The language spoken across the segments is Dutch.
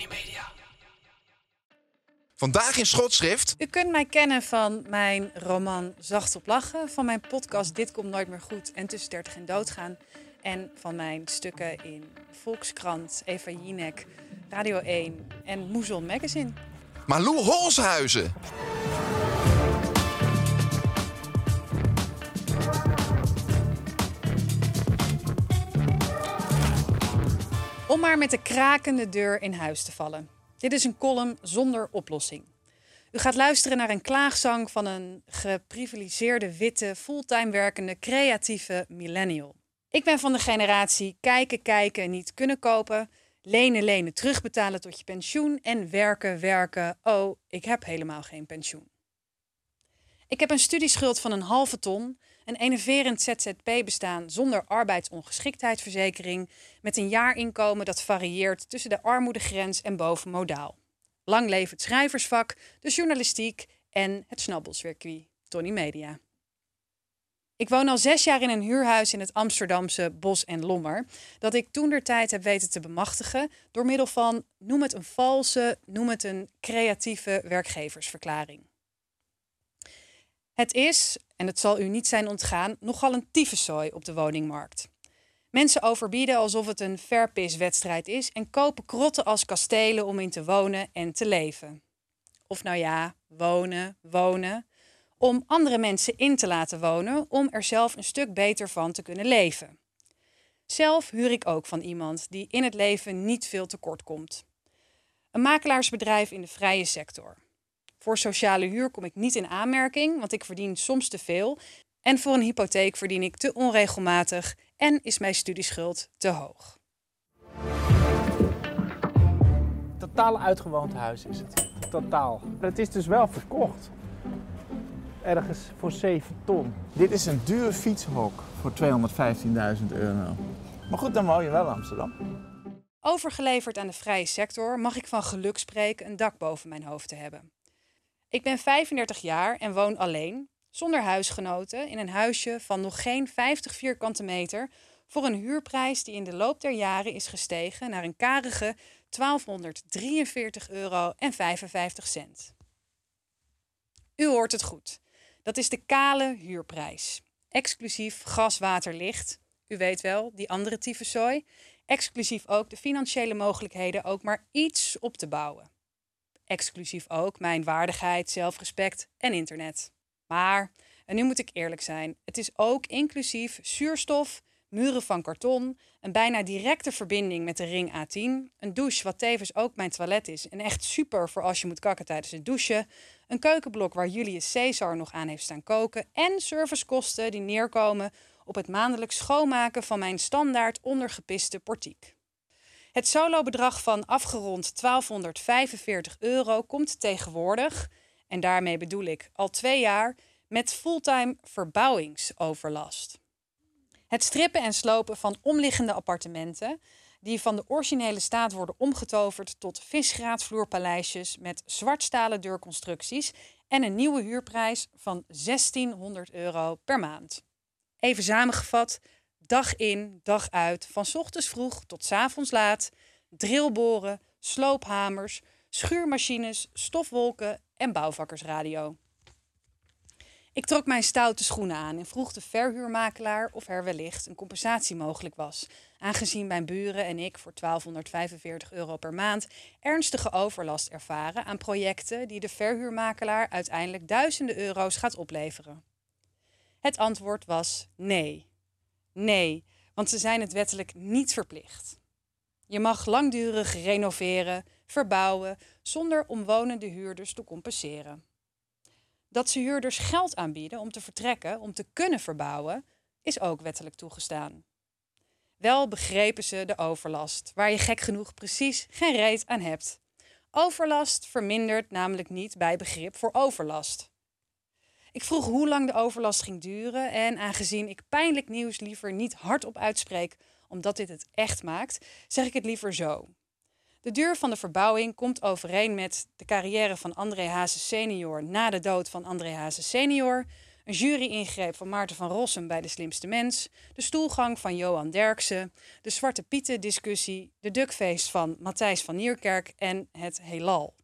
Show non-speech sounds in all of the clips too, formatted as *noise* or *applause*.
Tony Media. Vandaag in schotschrift. U kunt mij kennen van mijn roman Zacht op Lachen, van mijn podcast Dit komt nooit meer goed en Tussen 30 en Doodgaan. En van mijn stukken in Volkskrant, Eva Jinek, Radio 1 en Moezel Magazine. Malou Holshuizen. Om maar met de krakende deur in huis te vallen. Dit is een column zonder oplossing. U gaat luisteren naar een klaagzang van een geprivilegeerde, witte, fulltime werkende, creatieve millennial. Ik ben van de generatie kijken, kijken, niet kunnen kopen, lenen, lenen, terugbetalen tot je pensioen en werken, werken. Oh, ik heb helemaal geen pensioen. Ik heb een studieschuld van een halve ton, een enerverend ZZP-bestaan zonder arbeidsongeschiktheidsverzekering, met een jaarinkomen dat varieert tussen de armoedegrens en boven modaal. Lang leven het schrijversvak, de journalistiek en het snabbelcircuit, Tony Media. Ik woon al zes jaar in een huurhuis in het Amsterdamse Bos en Lommer, dat ik toen der tijd heb weten te bemachtigen door middel van, noem het een valse, noem het een creatieve werkgeversverklaring. Het is, en het zal u niet zijn ontgaan, nogal een tyfuszooi op de woningmarkt. Mensen overbieden alsof het een verpiswedstrijd is en kopen krotten als kastelen om in te wonen en te leven. Of nou ja, wonen, wonen. Om andere mensen in te laten wonen om er zelf een stuk beter van te kunnen leven. Zelf huur ik ook van iemand die in het leven niet veel tekort komt. Een makelaarsbedrijf in de vrije sector. Voor sociale huur kom ik niet in aanmerking, want ik verdien soms te veel. En voor een hypotheek verdien ik te onregelmatig en is mijn studieschuld te hoog. Totaal uitgewoond huis is het. Totaal. Het is dus wel verkocht. Ergens voor 7 ton. Dit is een duur fietshok voor 215.000 euro. Maar goed, dan woon je wel in Amsterdam. Overgeleverd aan de vrije sector mag ik van geluk spreken een dak boven mijn hoofd te hebben. Ik ben 35 jaar en woon alleen, zonder huisgenoten, in een huisje van nog geen 50 vierkante meter voor een huurprijs die in de loop der jaren is gestegen naar een karige 1243 euro en 55 cent. U hoort het goed. Dat is de kale huurprijs. Exclusief gas, water, licht. U weet wel, die andere tyfuszooi. Exclusief ook de financiële mogelijkheden ook maar iets op te bouwen. Exclusief ook mijn waardigheid, zelfrespect en internet. Maar, en nu moet ik eerlijk zijn, het is ook inclusief zuurstof, muren van karton, een bijna directe verbinding met de ring A10, een douche wat tevens ook mijn toilet is en echt super voor als je moet kakken tijdens het douchen, een keukenblok waar Julius Caesar nog aan heeft staan koken en servicekosten die neerkomen op het maandelijks schoonmaken van mijn standaard ondergepiste portiek. Het solobedrag van afgerond 1245 euro komt tegenwoordig, en daarmee bedoel ik al twee jaar, met fulltime verbouwingsoverlast. Het strippen en slopen van omliggende appartementen, die van de originele staat worden omgetoverd tot visgraatvloerpaleisjes met zwartstalen deurconstructies en een nieuwe huurprijs van 1600 euro per maand. Even samengevat, dag in, dag uit, van ochtends vroeg tot avonds laat, drillboren, sloophamers, schuurmachines, stofwolken en bouwvakkersradio. Ik trok mijn stoute schoenen aan en vroeg de verhuurmakelaar of er wellicht een compensatie mogelijk was. aangezien mijn buren en ik voor 1245 euro per maand ernstige overlast ervaren aan projecten die de verhuurmakelaar uiteindelijk duizenden euro's gaat opleveren. Het antwoord was nee. Nee, want ze zijn het wettelijk niet verplicht. Je mag langdurig renoveren, verbouwen, zonder omwonende huurders te compenseren. Dat ze huurders geld aanbieden om te vertrekken, om te kunnen verbouwen, is ook wettelijk toegestaan. Wel begrepen ze de overlast, waar je gek genoeg precies geen reet aan hebt. Overlast vermindert namelijk niet bij begrip voor overlast. Ik vroeg hoe lang de overlast ging duren en aangezien ik pijnlijk nieuws liever niet hardop uitspreek, omdat dit het echt maakt, zeg ik het liever zo. De duur van de verbouwing komt overeen met de carrière van André Hazes senior na de dood van André Hazes senior, een jury-ingreep van Maarten van Rossum bij De Slimste Mens, de stoelgang van Johan Derksen, de Zwarte Pieten-discussie, de Dukfeest van Matthijs van Nierkerk en het Heelal.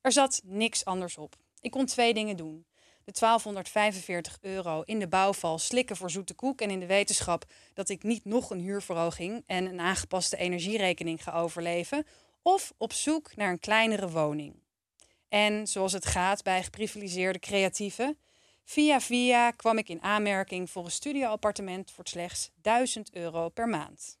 Er zat niks anders op. Ik kon twee dingen doen. De 1245 euro in de bouwval slikken voor zoete koek en in de wetenschap dat ik niet nog een huurverhoging en een aangepaste energierekening ga overleven, of op zoek naar een kleinere woning. En zoals het gaat bij geprivilegeerde creatieven, via via kwam ik in aanmerking voor een studioappartement voor slechts 1000 euro per maand.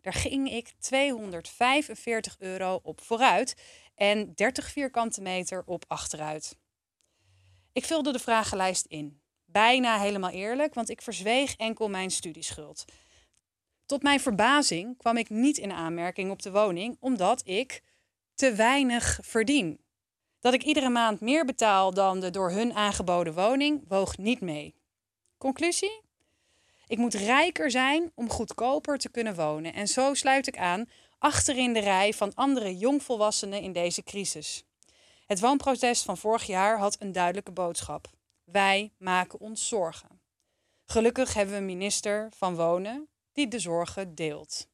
Daar ging ik 245 euro op vooruit en 30 vierkante meter op achteruit. Ik vulde de vragenlijst in. Bijna helemaal eerlijk, want ik verzweeg enkel mijn studieschuld. Tot mijn verbazing kwam ik niet in aanmerking op de woning, omdat ik te weinig verdien. Dat ik iedere maand meer betaal dan de door hun aangeboden woning, woog niet mee. Conclusie? Ik moet rijker zijn om goedkoper te kunnen wonen. En zo sluit ik aan achterin de rij van andere jongvolwassenen in deze crisis. Het woonprotest van vorig jaar had een duidelijke boodschap. Wij maken ons zorgen. Gelukkig hebben we een minister van Wonen die de zorgen deelt.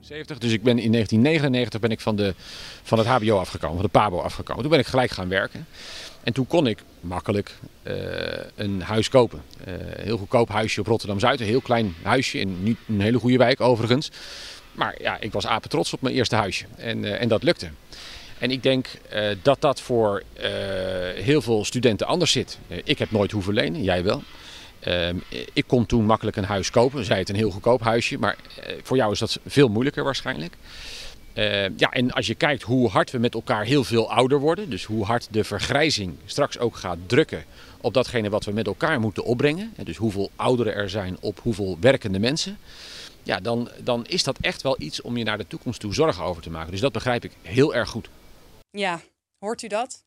70, dus ik ben in 1999 ben ik van, de, van het HBO afgekomen, van de PABO afgekomen. Toen ben ik gelijk gaan werken. En toen kon ik makkelijk uh, een huis kopen. Uh, heel goedkoop huisje op Rotterdam-Zuid. Een heel klein huisje in niet een hele goede wijk overigens. Maar ja, ik was apen trots op mijn eerste huisje. En, uh, en dat lukte. En ik denk dat dat voor heel veel studenten anders zit. ik heb nooit hoeven lenen, jij wel. Uh, ik kon toen makkelijk een huis kopen. Zij het een heel goedkoop huisje, maar voor jou is dat veel moeilijker waarschijnlijk. Uh, ja, en als je kijkt hoe hard we met elkaar heel veel ouder worden, dus hoe hard de vergrijzing straks ook gaat drukken op datgene wat we met elkaar moeten opbrengen, dus hoeveel ouderen er zijn op hoeveel werkende mensen, ja, dan, dan is dat echt wel iets om je naar de toekomst toe zorgen over te maken. Dus dat begrijp ik heel erg goed. Ja, hoort u dat?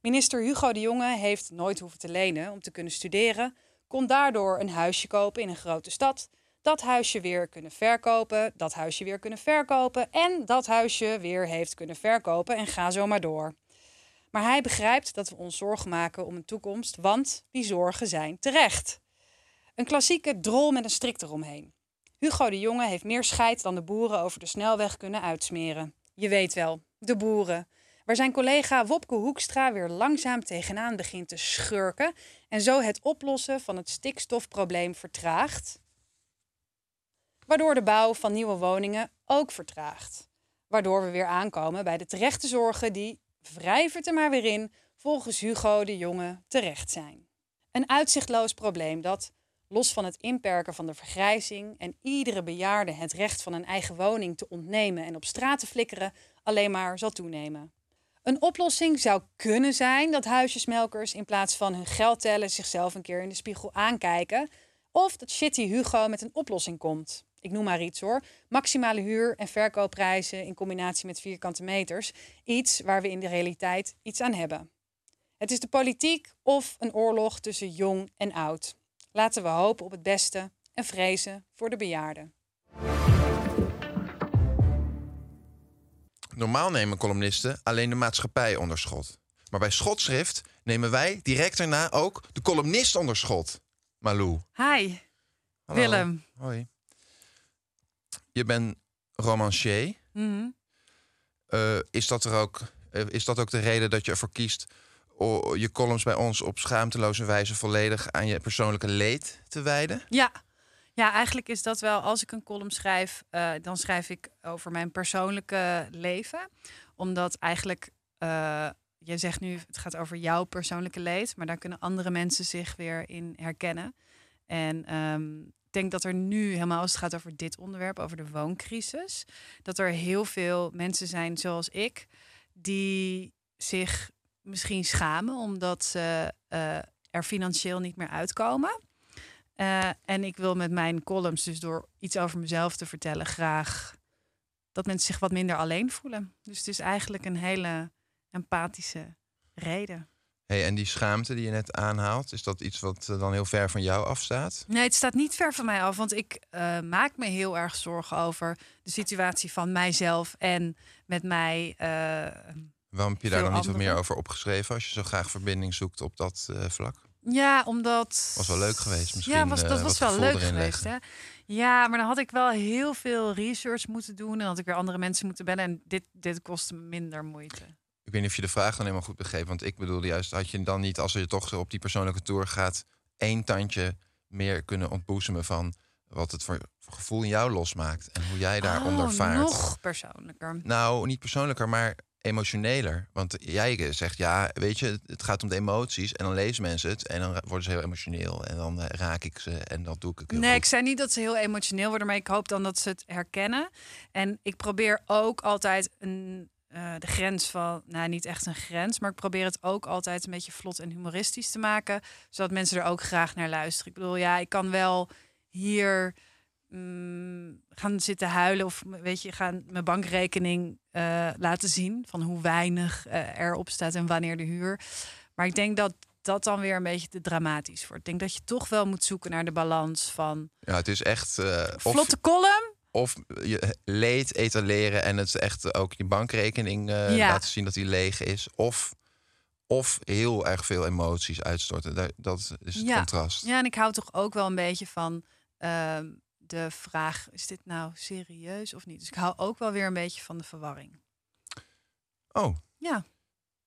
Minister Hugo de Jonge heeft nooit hoeven te lenen om te kunnen studeren kon daardoor een huisje kopen in een grote stad. Dat huisje weer kunnen verkopen, dat huisje weer kunnen verkopen en dat huisje weer heeft kunnen verkopen en ga zo maar door. Maar hij begrijpt dat we ons zorgen maken om een toekomst, want die zorgen zijn terecht. Een klassieke drol met een strik eromheen. Hugo de Jonge heeft meer scheid dan de boeren over de snelweg kunnen uitsmeren. Je weet wel, de boeren waar zijn collega Wopke Hoekstra weer langzaam tegenaan begint te schurken en zo het oplossen van het stikstofprobleem vertraagt, waardoor de bouw van nieuwe woningen ook vertraagt. Waardoor we weer aankomen bij de terechte zorgen die, wrijven er maar weer in, volgens Hugo de Jonge terecht zijn. Een uitzichtloos probleem dat, los van het inperken van de vergrijzing en iedere bejaarde het recht van een eigen woning te ontnemen en op straat te flikkeren, alleen maar zal toenemen. Een oplossing zou kunnen zijn dat huisjesmelkers in plaats van hun geld tellen zichzelf een keer in de spiegel aankijken. Of dat Shitty Hugo met een oplossing komt. Ik noem maar iets hoor. Maximale huur- en verkoopprijzen in combinatie met vierkante meters. Iets waar we in de realiteit iets aan hebben. Het is de politiek of een oorlog tussen jong en oud. Laten we hopen op het beste en vrezen voor de bejaarden. Normaal nemen columnisten alleen de maatschappij onder schot. Maar bij schotschrift nemen wij direct daarna ook de columnist onder schot. Malou. Hi, Hallo. Willem. Hoi. Je bent romancier. Mhm. Eh, is, dat er ook, eh, is dat ook de reden dat je ervoor kiest je columns bij ons op schaamteloze wijze volledig aan je persoonlijke leed te wijden? Ja. ja, eigenlijk is dat wel, als ik een column schrijf, eh, dan schrijf ik over mijn persoonlijke leven. Omdat eigenlijk, eh, je zegt nu, het gaat over jouw persoonlijke leed, maar daar kunnen andere mensen zich weer in herkennen. En ehm, ik denk dat er nu, helemaal als het gaat over dit onderwerp, over de wooncrisis, dat er heel veel mensen zijn zoals ik, die zich misschien schamen omdat ze eh, er financieel niet meer uitkomen. Eh, en ik wil met mijn columns, dus door iets over mezelf te vertellen, graag dat mensen zich wat minder alleen voelen. Dus het is eigenlijk een hele empathische reden. Hey, en die schaamte die je net aanhaalt, is dat iets wat eh, dan heel ver van jou afstaat? Nee, het staat niet ver van mij af, want ik maak me heel erg zorgen over de situatie van mijzelf en met mij. Waarom heb je daar dan niet wat meer over opgeschreven als je zo graag verbinding zoekt op dat eh, vlak? ja, omdat. Was wel leuk geweest misschien. Ja, was, eh, dat was wel leuk geweest. Hè? Ja, maar dan had ik wel heel veel research moeten doen en had ik weer andere mensen moeten bellen. En dit, dit kostte minder moeite. Ik weet niet of je de vraag dan helemaal goed begreep. Want ik bedoelde juist, had je dan niet, als je toch op die persoonlijke tour gaat, één tandje meer kunnen ontboezemen van wat het voor, voor gevoel in jou losmaakt en hoe jij daaronder oh, vaart? nog persoonlijker. Nou, niet persoonlijker, maar emotioneler. Want jij zegt, ja, weet je, het- gaat om de emoties. En dan lezen mensen het en dan worden ze heel emotioneel. En dan eh, raak ik ze en dat doe ik ook heel Nee, goed. ik zei niet dat ze heel emotioneel worden, maar ik hoop dan dat ze het herkennen. En ik probeer ook altijd een, eh, de grens van, nou niet echt een grens, maar ik probeer het ook altijd een beetje vlot en humoristisch te maken, zodat mensen er ook graag naar luisteren. Ik bedoel, ja, ik kan wel hier mm, gaan zitten huilen of weet je, gaan mijn bankrekening eh, laten zien van hoe weinig eh, erop staat en wanneer de huur. Maar ik denk dat dat dan weer een beetje te dramatisch wordt. Ik denk dat je toch wel moet zoeken naar de balans van Ja, het is echt... eh, of, vlotte column. of je leed etaleren en het echt ook je bankrekening Ja. laten zien dat die leeg is. Of, of heel erg veel emoties uitstorten. Dat is het Ja. contrast. Ja, en ik hou toch ook wel een beetje van ehm, de vraag: is dit nou serieus of niet? Dus ik hou ook wel weer een beetje van de verwarring. Oh, Ja.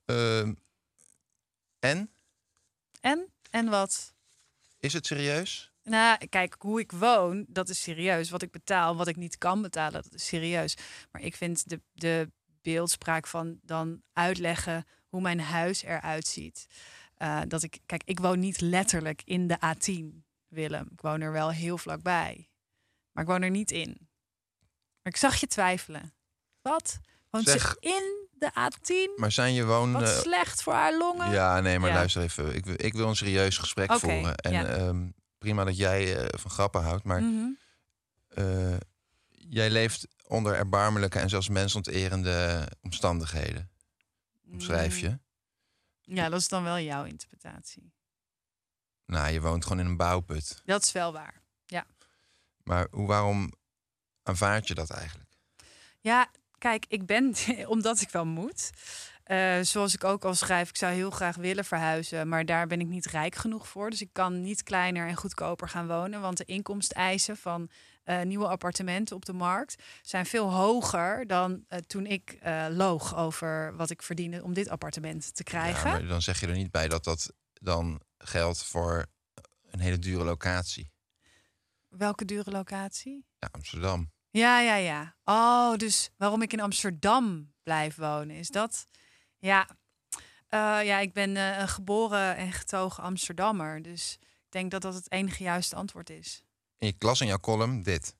ehm, en? En? En wat? Is het serieus? Nou, kijk, hoe ik woon, dat is serieus. Wat ik betaal, wat ik niet kan betalen, dat is serieus. Maar ik vind de, de beeldspraak van dan uitleggen hoe mijn huis eruit ziet. eh, dat ik, kijk, ik woon niet letterlijk in de A10, Willem. Ik woon er wel heel vlakbij. Maar ik woon er niet in. Maar ik zag je twijfelen. Wat? Woont Zeg. ze in de A10? Maar zijn je woon... Wat slecht voor haar longen. Ja, nee, maar Ja. luister even. Ik, wil- ik wil een serieus gesprek Oké, voeren. En ja. ehm, prima dat jij eh, van grappen houdt, maar Mhm. eh, jij leeft onder erbarmelijke en zelfs mensonterende omstandigheden. Omschrijf je? Mm, Ja, dat is dan wel jouw interpretatie. Nou, je woont gewoon in een bouwput. Dat is wel waar. Maar hoe, waarom aanvaard je dat eigenlijk? Ja, kijk, ik ben, *laughs* omdat ik wel moet. eh, zoals ik ook al schrijf, ik zou heel graag willen verhuizen, maar daar ben ik niet rijk genoeg voor. Dus ik kan niet kleiner en goedkoper gaan wonen, want de inkomsteisen van eh, nieuwe appartementen op de markt zijn veel hoger dan eh, toen ik loog over wat ik verdiende om dit appartement te krijgen. Ja, maar dan zeg je er niet bij dat dat dan geldt voor een hele dure locatie. Welke dure locatie? Ja, Amsterdam. Ja, ja, ja. Oh, dus waarom ik in Amsterdam blijf wonen, is dat? Ja, Eh, ja ik ben eh, een geboren en getogen Amsterdammer. Dus ik denk dat dat het enige juiste antwoord is. En je las in jouw column dit.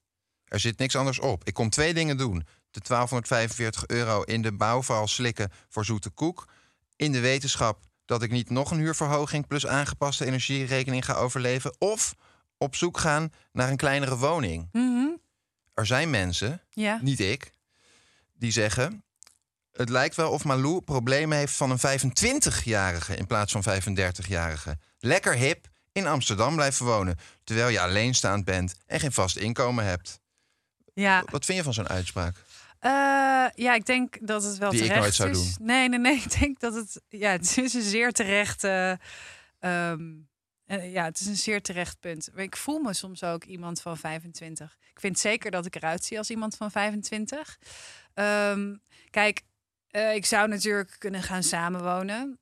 Er zit niks anders op. Ik kom twee dingen doen. De 1245 euro in de bouwval slikken voor zoete koek. In de wetenschap dat ik niet nog een huurverhoging plus aangepaste energierekening ga overleven. Of op zoek gaan naar een kleinere woning. Mhm. Er zijn mensen, Ja. niet ik, die zeggen... Het lijkt wel of Malou problemen heeft van een 25-jarige in plaats van 35-jarige. Lekker hip in Amsterdam blijven wonen, terwijl je alleenstaand bent en geen vast inkomen hebt. Ja. Wat vind je van zo'n uitspraak? Eh, ja, ik denk dat het wel Die ik terecht nooit zou is. doen. Nee, nee, nee. *laughs* Ik denk dat het... Ja, het is een zeer terecht... eh, ehm, eh, ja, het is een zeer terecht punt. Maar ik voel me soms ook iemand van 25. Ik vind zeker dat ik eruit zie als iemand van 25. Ehm, kijk, eh, ik zou natuurlijk kunnen gaan samenwonen.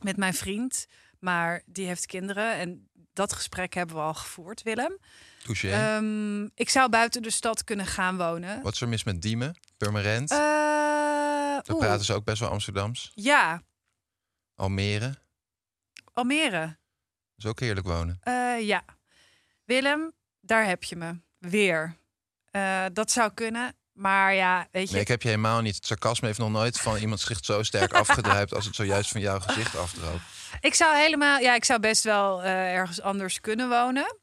met mijn vriend. Maar die heeft kinderen en dat gesprek hebben we al gevoerd, Willem. Touché. Ehm, ik zou buiten de stad kunnen gaan wonen. Wat is er mis met Diemen? Purmerend? Eh, Daar oeh, praten ze ook best wel Amsterdams. Ja, Almere. Almere. Is ook heerlijk wonen. Eh, ja. Willem, daar heb je me. Weer. Eh, dat zou kunnen. Maar ja, weet je. Nee, ik heb je helemaal niet. Het sarcasme heeft nog nooit van iemands gezicht zo sterk afgedruipt als het zojuist van jouw gezicht afdroopt. Ik zou helemaal, ja, ik zou best wel eh, ergens anders kunnen wonen.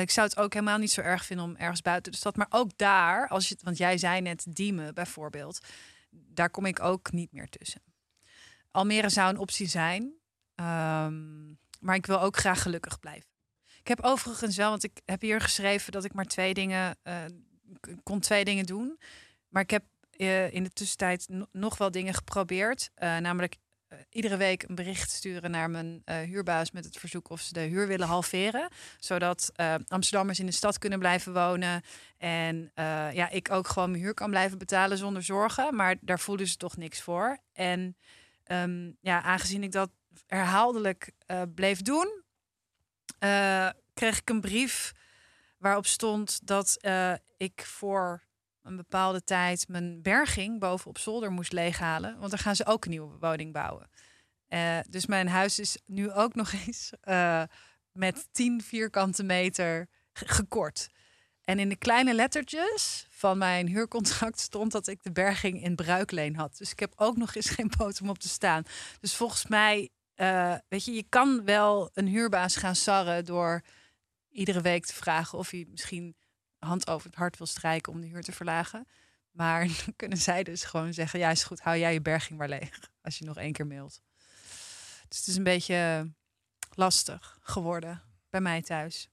Ik zou het ook helemaal niet zo erg vinden om ergens buiten de stad. Maar ook daar, als je, want jij zei net Diemen bijvoorbeeld, daar kom ik ook niet meer tussen. Almere zou een optie zijn, ehm, maar ik wil ook graag gelukkig blijven. Ik heb overigens wel, want ik heb hier geschreven dat ik maar twee dingen ik kon twee dingen doen. Maar ik heb eh, in de tussentijd no- nog wel dingen geprobeerd. Eh, namelijk iedere week een bericht sturen naar mijn huurbaas met het verzoek of ze de huur willen halveren. Zodat Amsterdammers in de stad kunnen blijven wonen. En ja, ik ook gewoon mijn huur kan blijven betalen zonder zorgen. Maar daar voelden ze toch niks voor. En ehm, ja, aangezien ik dat herhaaldelijk eh, bleef doen, eh, kreeg ik een brief waarop stond dat eh, ik voor een bepaalde tijd mijn berging boven op zolder moest leeghalen. Want dan gaan ze ook een nieuwe woning bouwen. Dus mijn huis is nu ook nog *laughs* eens met 10 vierkante meter ge- gekort. En in de kleine lettertjes van mijn huurcontract stond dat ik de berging in bruikleen had. Dus ik heb ook nog eens geen *laughs* poot om op te staan. Dus volgens mij, eh, weet je, je kan wel een huurbaas gaan sarren door iedere week te vragen of hij misschien hand over het hart wil strijken om de huur te verlagen. Maar *laughs* dan kunnen zij dus gewoon zeggen: ja, is goed, hou jij je berging maar leeg als je nog één keer mailt. Dus het is een beetje lastig geworden bij mij thuis.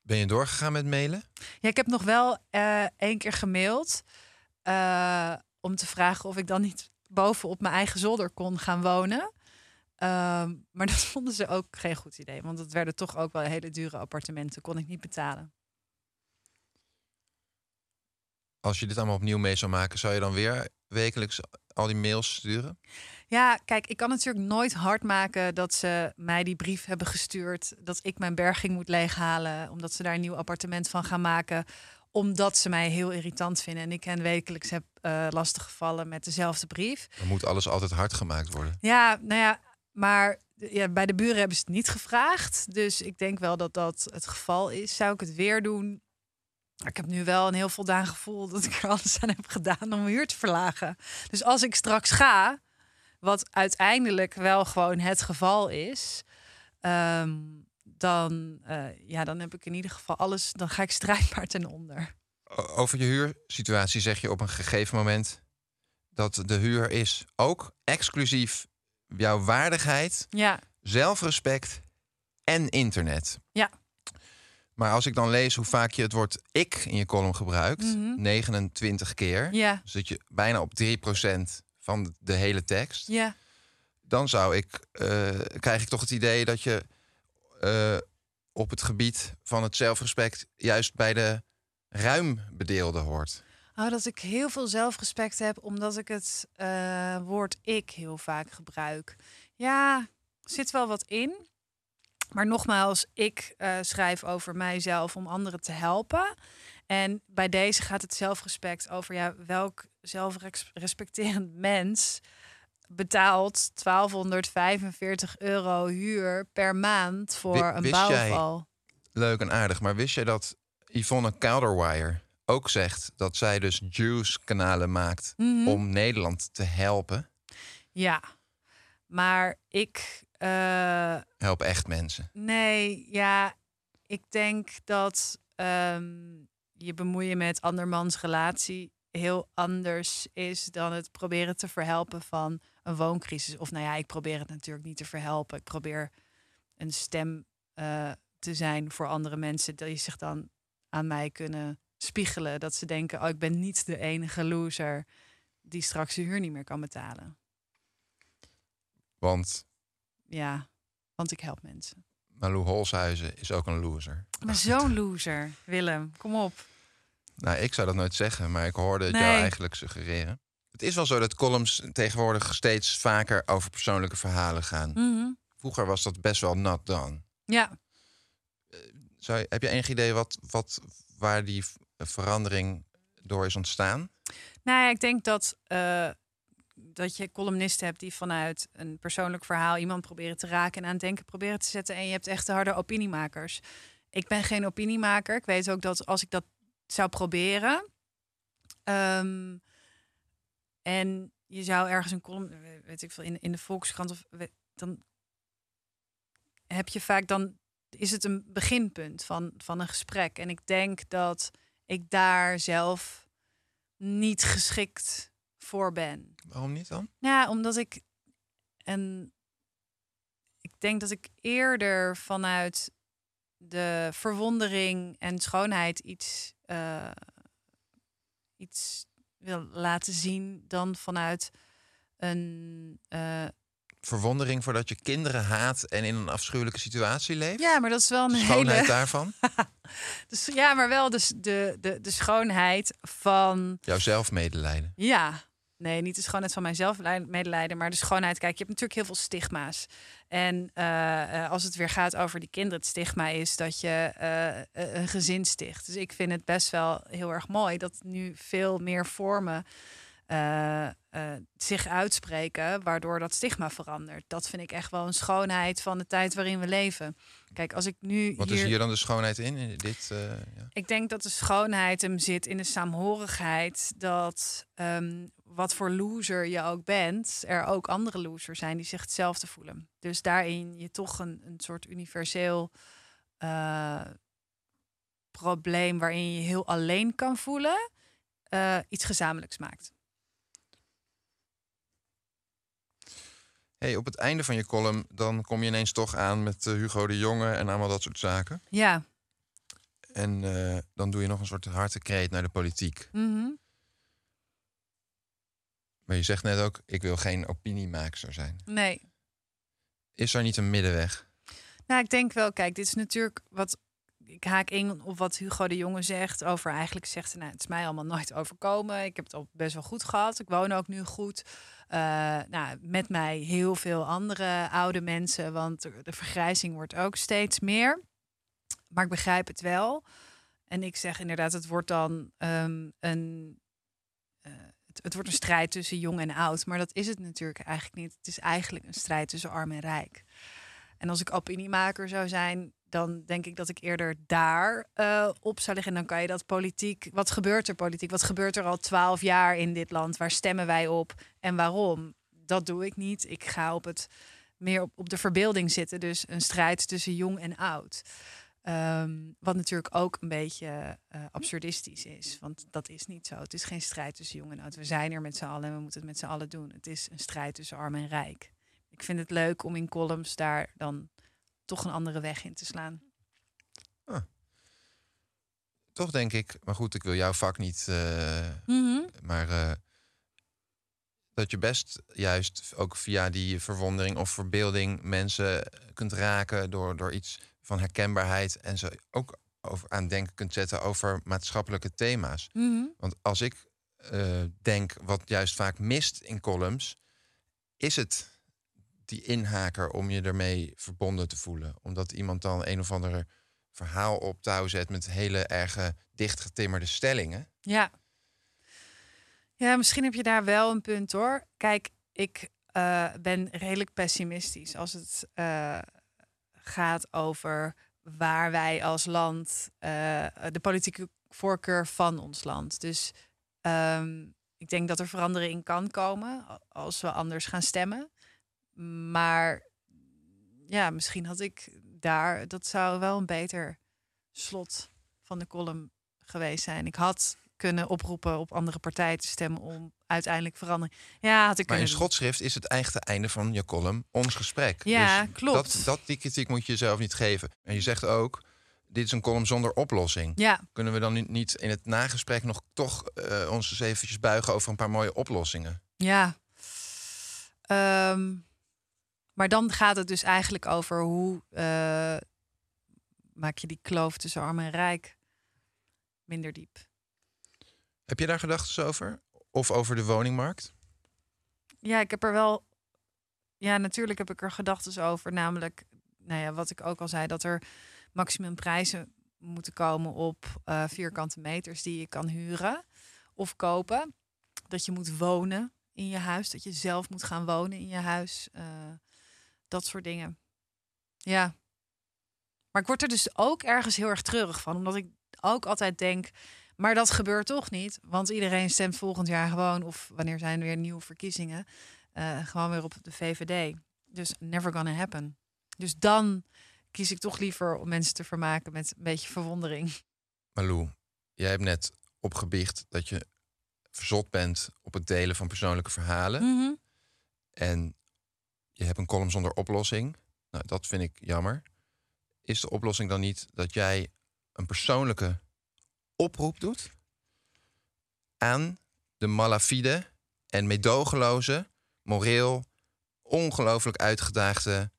Ben je doorgegaan met mailen? Ja, ik heb nog wel eh één keer gemaild eh, om te vragen of ik dan niet boven op mijn eigen zolder kon gaan wonen. Ehm, maar dat *laughs* vonden ze ook geen goed idee, want het werden toch ook wel hele dure appartementen, kon ik niet betalen. Als je dit allemaal opnieuw mee zou maken, zou je dan weer wekelijks al die mails sturen? Ja, kijk, ik kan natuurlijk nooit hard maken dat ze mij die brief hebben gestuurd. Dat ik mijn berging moet leeghalen. Omdat ze daar een nieuw appartement van gaan maken. Omdat ze mij heel irritant vinden. En ik hen wekelijks heb eh lastig gevallen met dezelfde brief. Dan moet alles altijd hard gemaakt worden. Ja, nou ja, maar ja, bij de buren hebben ze het niet gevraagd. Dus ik denk wel dat dat het geval is. Zou ik het weer doen? Ik heb nu wel een heel voldaan gevoel dat ik er alles aan heb gedaan om mijn huur te verlagen. Dus als ik straks ga, wat uiteindelijk wel gewoon het geval is, ehm, dan, eh, ja, dan heb ik in ieder geval alles. Dan ga ik strijdbaar ten onder. Over je huursituatie zeg je op een gegeven moment dat de huur is ook exclusief jouw waardigheid, Ja, zelfrespect en internet. Ja. Maar als ik dan lees hoe vaak je het woord ik in je column gebruikt, Mhm. 29 keer, ja, zit je bijna op 3% van de hele tekst. ja. dan zou ik, eh, krijg ik toch het idee dat je eh, op het gebied van het zelfrespect juist bij de ruim bedeelden hoort. Oh, dat ik heel veel zelfrespect heb, omdat ik het eh, woord ik heel vaak gebruik. Ja, zit wel wat in. Maar nogmaals, ik eh, schrijf over mijzelf om anderen te helpen. En bij deze gaat het zelfrespect over ja, welk zelfrespecterend mens betaalt 1245 euro huur per maand voor een wist jij- bouwval. Leuk en aardig, maar wist je dat Yvonne Calderwire ook zegt dat zij dus Juice-kanalen maakt Mhm. om Nederland te helpen? Ja, maar ik. eh, Help echt mensen. Nee, ja, ik denk dat ehm, je bemoeien met andermans relatie heel anders is dan het proberen te verhelpen van een wooncrisis. Of nou ja, ik probeer het natuurlijk niet te verhelpen. Ik probeer een stem eh, te zijn voor andere mensen die zich dan aan mij kunnen spiegelen. Dat ze denken, oh, ik ben niet de enige loser die straks de huur niet meer kan betalen. Want Ja, want ik help mensen. Malou Holshuizen is ook een loser. Maar zo'n loser, Willem, kom op. Nou, ik zou dat nooit zeggen, maar ik hoorde het jou eigenlijk suggereren. Het is wel zo dat columns tegenwoordig steeds vaker over persoonlijke verhalen gaan. Mhm. Vroeger was dat best wel nat dan. Ja. Zou je- heb je enig idee wat, wat, waar die verandering door is ontstaan? Nou ja, ik denk dat, eh, dat je columnisten hebt die vanuit een persoonlijk verhaal iemand proberen te raken en aan het denken proberen te zetten. En je hebt echt de harde opiniemakers. Ik ben geen opiniemaker. Ik weet ook dat als ik dat zou proberen. ehm, en je zou ergens een column, eh, weet ik veel, in, in de Volkskrant of dan heb je vaak dan is het een beginpunt van, van een gesprek. En ik denk dat ik daar zelf niet geschikt voor ben. Waarom niet dan? Ja, omdat ik en ik denk dat ik eerder vanuit de verwondering en schoonheid iets, eh, iets wil laten zien dan vanuit een. eh, Verwondering voordat je kinderen haat en in een afschuwelijke situatie leeft? ja, maar dat is wel een De schoonheid hele. daarvan? *laughs* Dus, ja, maar wel dus de, de, de schoonheid van. Jouw zelfmedelijden. Ja, nee, niet de schoonheid van mijzelf medelijden, maar de schoonheid. Kijk, je hebt natuurlijk heel veel stigma's. En eh, eh, als het weer gaat over die kinderen, het stigma is dat je eh, een gezin sticht. Dus ik vind het best wel heel erg mooi dat nu veel meer vormen zich uitspreken, waardoor dat stigma verandert. Dat vind ik echt wel een schoonheid van de tijd waarin we leven. Kijk, als ik nu Wat hier... is hier dan de schoonheid in? in dit, ja. Ik denk dat de schoonheid hem zit in de saamhorigheid. Dat ehm, wat voor loser je ook bent, er ook andere losers zijn die zich hetzelfde voelen. Dus daarin je toch een, een soort universeel eh, probleem waarin je heel alleen kan voelen, eh, iets gezamenlijks maakt. Hey, op het einde van je column dan kom je ineens toch aan met eh, Hugo de Jonge en allemaal dat soort zaken. Ja. En dan doe je nog een soort hartekreet naar de politiek. Mhm. Maar je zegt net ook, ik wil geen opiniemaakster zijn. Nee. Is er niet een middenweg? Nou, ik denk wel, kijk, dit is natuurlijk wat. Ik haak in op wat Hugo de Jonge zegt over eigenlijk zegt hij, nou, het is mij allemaal nooit overkomen. Ik heb het al best wel goed gehad. Ik woon ook nu goed. Eh, nou, met mij heel veel andere oude mensen, want de de vergrijzing wordt ook steeds meer. Maar ik begrijp het wel. En ik zeg inderdaad, het wordt dan ehm, een. Het, het wordt een strijd tussen jong en oud. Maar dat is het natuurlijk eigenlijk niet. Het is eigenlijk een strijd tussen arm en rijk. En als ik opiniemaker zou zijn, dan denk ik dat ik eerder daar eh, op zou liggen. En dan kan je dat politiek. Wat gebeurt er politiek? Wat gebeurt er al twaalf jaar in dit land? Waar stemmen wij op en waarom? Dat doe ik niet. Ik ga op het meer op, op de verbeelding zitten. Dus een strijd tussen jong en oud. Ehm, wat natuurlijk ook een beetje eh, absurdistisch is. Want dat is niet zo. Het is geen strijd tussen jong en oud. We zijn er met z'n allen en we moeten het met z'n allen doen. Het is een strijd tussen arm en rijk. Ik vind het leuk om in columns daar dan toch een andere weg in te slaan. Toch denk ik, maar goed, ik wil jouw vak niet. eh, Mhm. Maar eh, dat je best juist ook via die verwondering of verbeelding mensen kunt raken door, door iets van herkenbaarheid en ze ook over, aan denken kunt zetten over maatschappelijke thema's. Mhm. Want als ik eh, denk wat juist vaak mist in columns, is het die inhaker om je ermee verbonden te voelen. Omdat iemand dan een of ander verhaal op touw zet met hele erge dichtgetimmerde stellingen. Ja. Ja, misschien heb je daar wel een punt hoor. Kijk, ik eh, ben redelijk pessimistisch als het eh, gaat over waar wij als land, eh, de politieke voorkeur van ons land. Dus ehm, ik denk dat er verandering kan komen als we anders gaan stemmen. Maar ja, misschien had ik daar, dat zou wel een beter slot van de column geweest zijn. Ik had kunnen oproepen op andere partijen te stemmen om uiteindelijk verandering. Ja, had ik Maar in doen. schotschrift is het echte einde van je column ons gesprek. Ja, Dus klopt. Dat, dat, die kritiek moet je jezelf niet geven. En je zegt ook, dit is een column zonder oplossing. Ja, Kunnen we dan niet- niet in het nagesprek nog toch eh, ons eens eventjes buigen over een paar mooie oplossingen? ja. Ehm, maar dan gaat het dus eigenlijk over hoe eh, maak je die kloof tussen arm en rijk minder diep. Heb je daar gedachten over? of over de woningmarkt? Ja, ik heb er wel. Ja, natuurlijk heb ik er gedachten over. Namelijk, nou ja, wat ik ook al zei, dat er maximum prijzen moeten komen op eh, vierkante meters die je kan huren of kopen. Dat je moet wonen in je huis, dat je zelf moet gaan wonen in je huis. eh, dat soort dingen. Ja. Maar ik word er dus ook ergens heel erg treurig van, omdat ik ook altijd denk, maar dat gebeurt toch niet, want iedereen stemt volgend jaar gewoon, of wanneer zijn er weer nieuwe verkiezingen, eh, gewoon weer op de VVD. Dus never gonna happen. Dus dan kies ik toch liever om mensen te vermaken met een beetje verwondering. Malou, jij hebt net opgebiecht dat je verzot bent op het delen van persoonlijke verhalen. Mhm. En je hebt een column zonder oplossing. Nou, dat vind ik jammer. Is de oplossing dan niet dat jij een persoonlijke oproep doet aan de malafide en medogeloze, moreel ongelooflijk uitgedaagde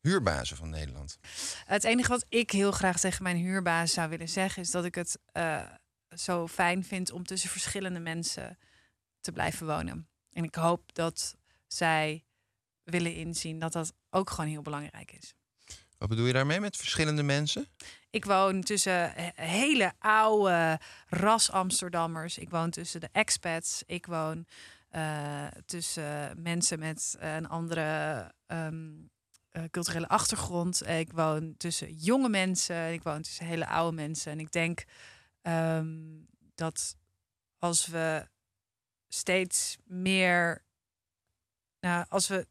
huurbazen van Nederland? Het enige wat ik heel graag tegen mijn huurbaas zou willen zeggen, is dat ik het eh, zo fijn vind om tussen verschillende mensen te blijven wonen. En ik hoop dat zij willen inzien dat dat ook gewoon heel belangrijk is. Wat bedoel je daarmee met verschillende mensen? Ik woon tussen he- hele oude ras Amsterdammers. Ik woon tussen de expats. Ik woon eh, tussen mensen met een andere ehm, eh, culturele achtergrond. Ik woon tussen jonge mensen. Ik woon tussen hele oude mensen. En ik denk ehm, dat als we steeds meer, nou, als we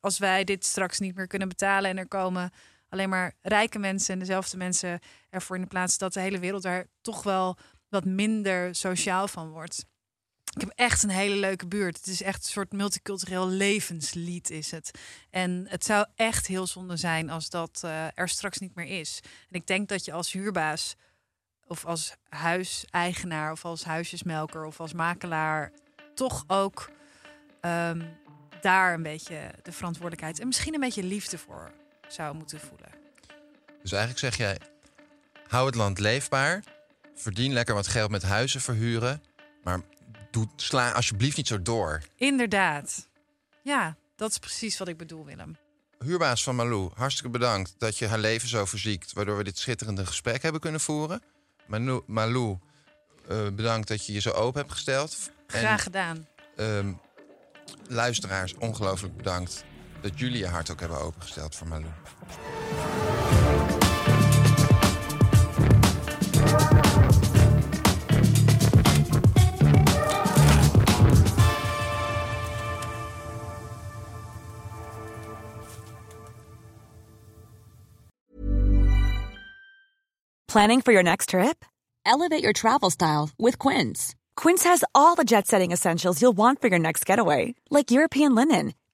als wij dit straks niet meer kunnen betalen en er komen alleen maar rijke mensen en dezelfde mensen ervoor in de plaats dat de hele wereld daar toch wel wat minder sociaal van wordt. Ik heb echt een hele leuke buurt. Het is echt een soort multicultureel levenslied is het. En het zou echt heel zonde zijn als dat eh, er straks niet meer is. En ik denk dat je als huurbaas of als huiseigenaar of als huisjesmelker of als makelaar toch ook ehm, daar een beetje de verantwoordelijkheid en misschien een beetje liefde voor zou moeten voelen. Dus eigenlijk zeg jij, hou het land leefbaar. Verdien lekker wat geld met huizen verhuren. Maar doe, sla alsjeblieft niet zo door. Inderdaad. Ja, dat is precies wat ik bedoel, Willem. Huurbaas van Malou, hartstikke bedankt dat je haar leven zo verziekt... waardoor we dit schitterende gesprek hebben kunnen voeren. Manu, Malou, eh, bedankt dat je je zo open hebt gesteld. Graag gedaan. Ehm, luisteraars, ongelooflijk bedankt dat jullie je hart ook hebben opengesteld voor Malou. Planning for your next trip? Elevate your travel style with Quince. Quince has all the jet setting essentials you'll want for your next getaway, like European linen,